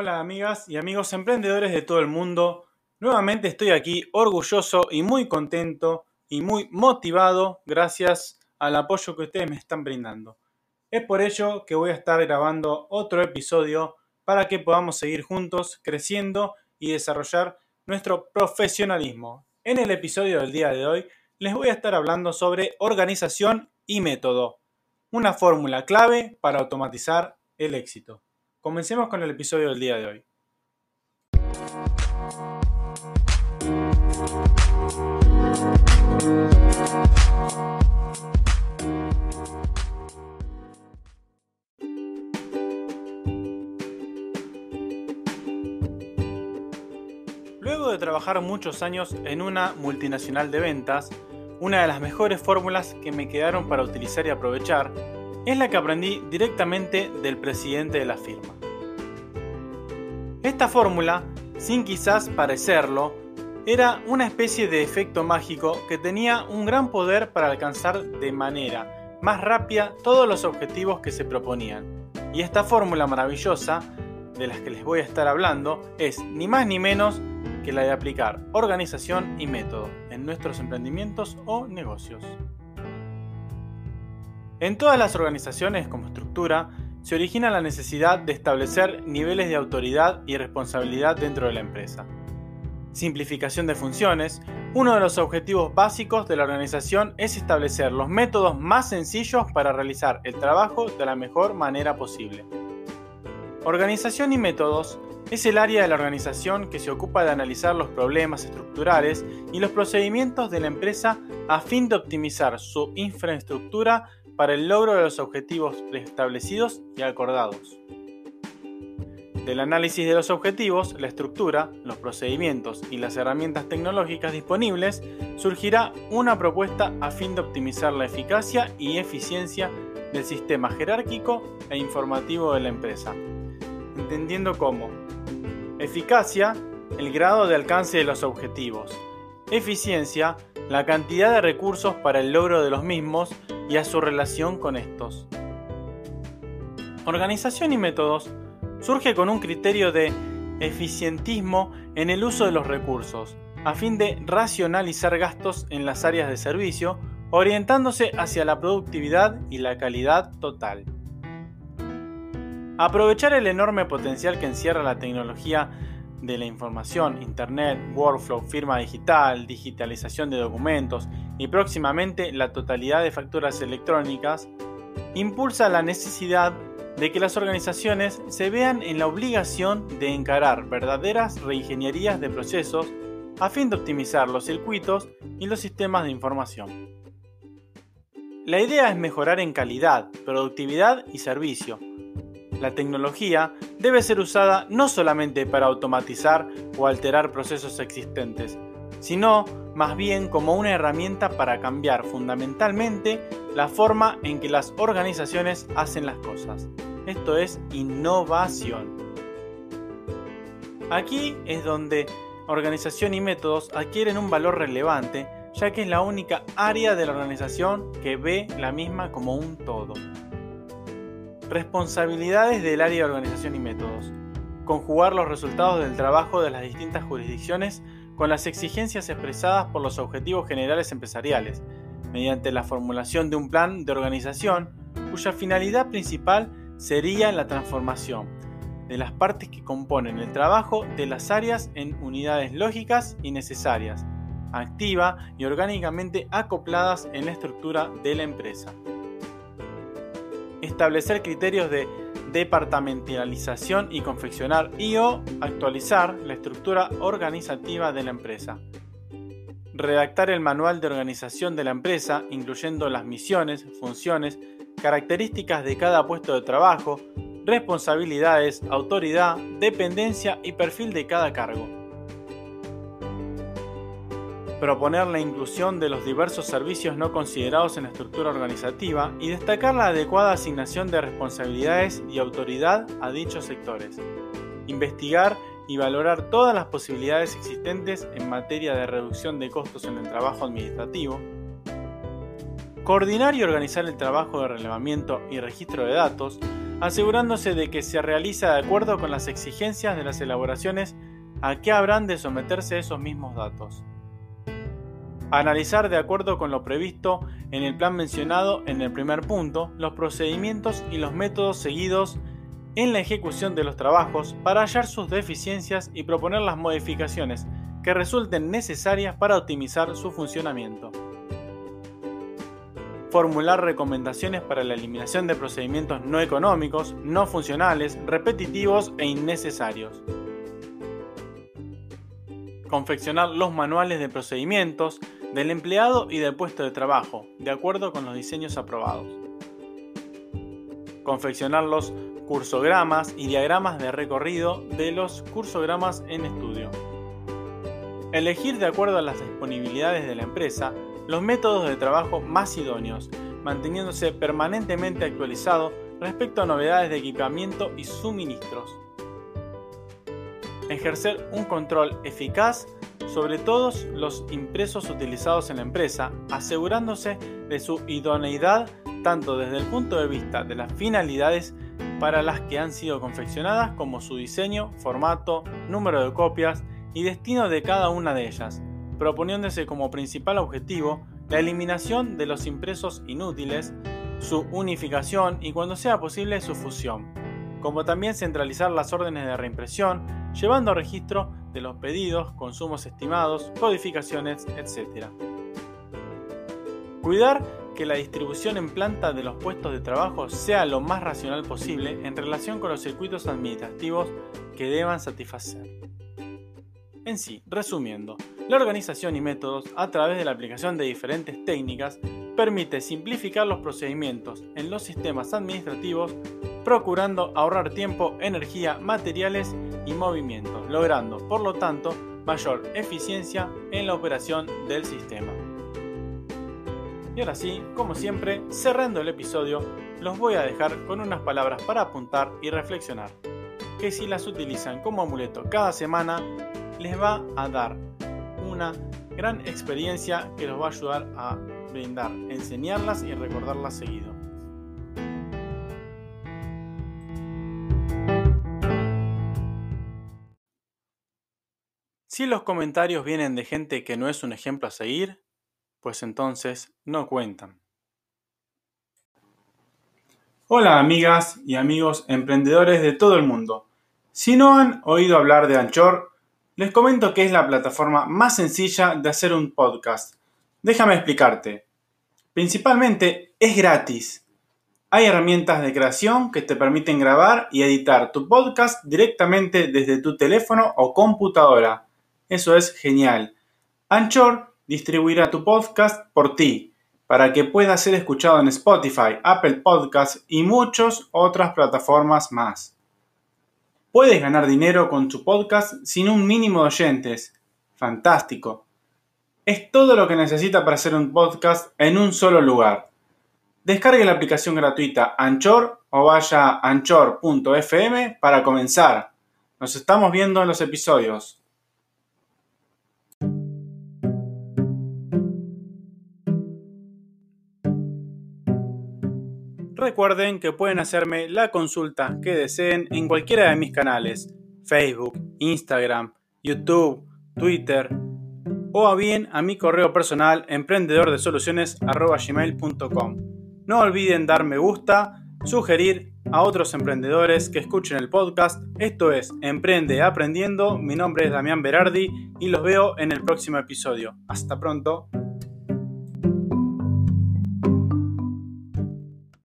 Hola amigas y amigos emprendedores de todo el mundo. Nuevamente estoy aquí orgulloso y muy contento y muy motivado gracias al apoyo que ustedes me están brindando. Es por ello que voy a estar grabando otro episodio para que podamos seguir juntos creciendo y desarrollar nuestro profesionalismo. En el episodio del día de hoy les voy a estar hablando sobre organización y método, una fórmula clave para automatizar el éxito. Comencemos con el episodio del día de hoy. Luego de trabajar muchos años en una multinacional de ventas, una de las mejores fórmulas que me quedaron para utilizar y aprovechar es la que aprendí directamente del presidente de la firma. Esta fórmula, sin quizás parecerlo, era una especie de efecto mágico que tenía un gran poder para alcanzar de manera más rápida todos los objetivos que se proponían. Y esta fórmula maravillosa, de las que les voy a estar hablando, es ni más ni menos que la de aplicar organización y método en nuestros emprendimientos o negocios. En todas las organizaciones como estructura se origina la necesidad de establecer niveles de autoridad y responsabilidad dentro de la empresa. Simplificación de funciones. Uno de los objetivos básicos de la organización es establecer los métodos más sencillos para realizar el trabajo de la mejor manera posible. Organización y métodos es el área de la organización que se ocupa de analizar los problemas estructurales y los procedimientos de la empresa a fin de optimizar su infraestructura para el logro de los objetivos preestablecidos y acordados. Del análisis de los objetivos, la estructura, los procedimientos y las herramientas tecnológicas disponibles, surgirá una propuesta a fin de optimizar la eficacia y eficiencia del sistema jerárquico e informativo de la empresa, entendiendo como eficacia, el grado de alcance de los objetivos, eficiencia, la cantidad de recursos para el logro de los mismos y a su relación con estos. Organización y métodos surge con un criterio de eficientismo en el uso de los recursos, a fin de racionalizar gastos en las áreas de servicio, orientándose hacia la productividad y la calidad total. Aprovechar el enorme potencial que encierra la tecnología de la información, Internet, workflow, firma digital, digitalización de documentos y próximamente la totalidad de facturas electrónicas, impulsa la necesidad de que las organizaciones se vean en la obligación de encarar verdaderas reingenierías de procesos a fin de optimizar los circuitos y los sistemas de información. La idea es mejorar en calidad, productividad y servicio, la tecnología debe ser usada no solamente para automatizar o alterar procesos existentes, sino más bien como una herramienta para cambiar fundamentalmente la forma en que las organizaciones hacen las cosas. Esto es innovación. Aquí es donde organización y métodos adquieren un valor relevante, ya que es la única área de la organización que ve la misma como un todo. Responsabilidades del área de organización y métodos. Conjugar los resultados del trabajo de las distintas jurisdicciones con las exigencias expresadas por los objetivos generales empresariales, mediante la formulación de un plan de organización cuya finalidad principal sería la transformación de las partes que componen el trabajo de las áreas en unidades lógicas y necesarias, activa y orgánicamente acopladas en la estructura de la empresa establecer criterios de departamentalización y confeccionar y o actualizar la estructura organizativa de la empresa. Redactar el manual de organización de la empresa, incluyendo las misiones, funciones, características de cada puesto de trabajo, responsabilidades, autoridad, dependencia y perfil de cada cargo proponer la inclusión de los diversos servicios no considerados en la estructura organizativa y destacar la adecuada asignación de responsabilidades y autoridad a dichos sectores. Investigar y valorar todas las posibilidades existentes en materia de reducción de costos en el trabajo administrativo. Coordinar y organizar el trabajo de relevamiento y registro de datos, asegurándose de que se realiza de acuerdo con las exigencias de las elaboraciones a que habrán de someterse esos mismos datos. Analizar de acuerdo con lo previsto en el plan mencionado en el primer punto los procedimientos y los métodos seguidos en la ejecución de los trabajos para hallar sus deficiencias y proponer las modificaciones que resulten necesarias para optimizar su funcionamiento. Formular recomendaciones para la eliminación de procedimientos no económicos, no funcionales, repetitivos e innecesarios. Confeccionar los manuales de procedimientos del empleado y del puesto de trabajo, de acuerdo con los diseños aprobados. Confeccionar los cursogramas y diagramas de recorrido de los cursogramas en estudio. Elegir de acuerdo a las disponibilidades de la empresa los métodos de trabajo más idóneos, manteniéndose permanentemente actualizado respecto a novedades de equipamiento y suministros. Ejercer un control eficaz sobre todos los impresos utilizados en la empresa, asegurándose de su idoneidad tanto desde el punto de vista de las finalidades para las que han sido confeccionadas como su diseño, formato, número de copias y destino de cada una de ellas, proponiéndose como principal objetivo la eliminación de los impresos inútiles, su unificación y cuando sea posible su fusión, como también centralizar las órdenes de reimpresión, llevando registro de los pedidos, consumos estimados, codificaciones, etc. Cuidar que la distribución en planta de los puestos de trabajo sea lo más racional posible en relación con los circuitos administrativos que deban satisfacer. En sí, resumiendo, la organización y métodos a través de la aplicación de diferentes técnicas permite simplificar los procedimientos en los sistemas administrativos, procurando ahorrar tiempo, energía, materiales y movimientos, logrando, por lo tanto, mayor eficiencia en la operación del sistema. Y ahora sí, como siempre, cerrando el episodio, los voy a dejar con unas palabras para apuntar y reflexionar, que si las utilizan como amuleto cada semana, les va a dar una gran experiencia que los va a ayudar a brindar, enseñarlas y recordarlas seguido. Si los comentarios vienen de gente que no es un ejemplo a seguir, pues entonces no cuentan. Hola amigas y amigos emprendedores de todo el mundo. Si no han oído hablar de Anchor, les comento que es la plataforma más sencilla de hacer un podcast. Déjame explicarte. Principalmente es gratis. Hay herramientas de creación que te permiten grabar y editar tu podcast directamente desde tu teléfono o computadora. Eso es genial. Anchor distribuirá tu podcast por ti, para que pueda ser escuchado en Spotify, Apple Podcasts y muchas otras plataformas más. Puedes ganar dinero con tu podcast sin un mínimo de oyentes. Fantástico. Es todo lo que necesita para hacer un podcast en un solo lugar. Descargue la aplicación gratuita Anchor o vaya a anchor.fm para comenzar. Nos estamos viendo en los episodios. Recuerden que pueden hacerme la consulta que deseen en cualquiera de mis canales, Facebook, Instagram, YouTube, Twitter o bien a mi correo personal emprendedordesoluciones.gmail.com. No olviden dar me gusta, sugerir a otros emprendedores que escuchen el podcast. Esto es Emprende Aprendiendo. Mi nombre es Damián Berardi y los veo en el próximo episodio. Hasta pronto.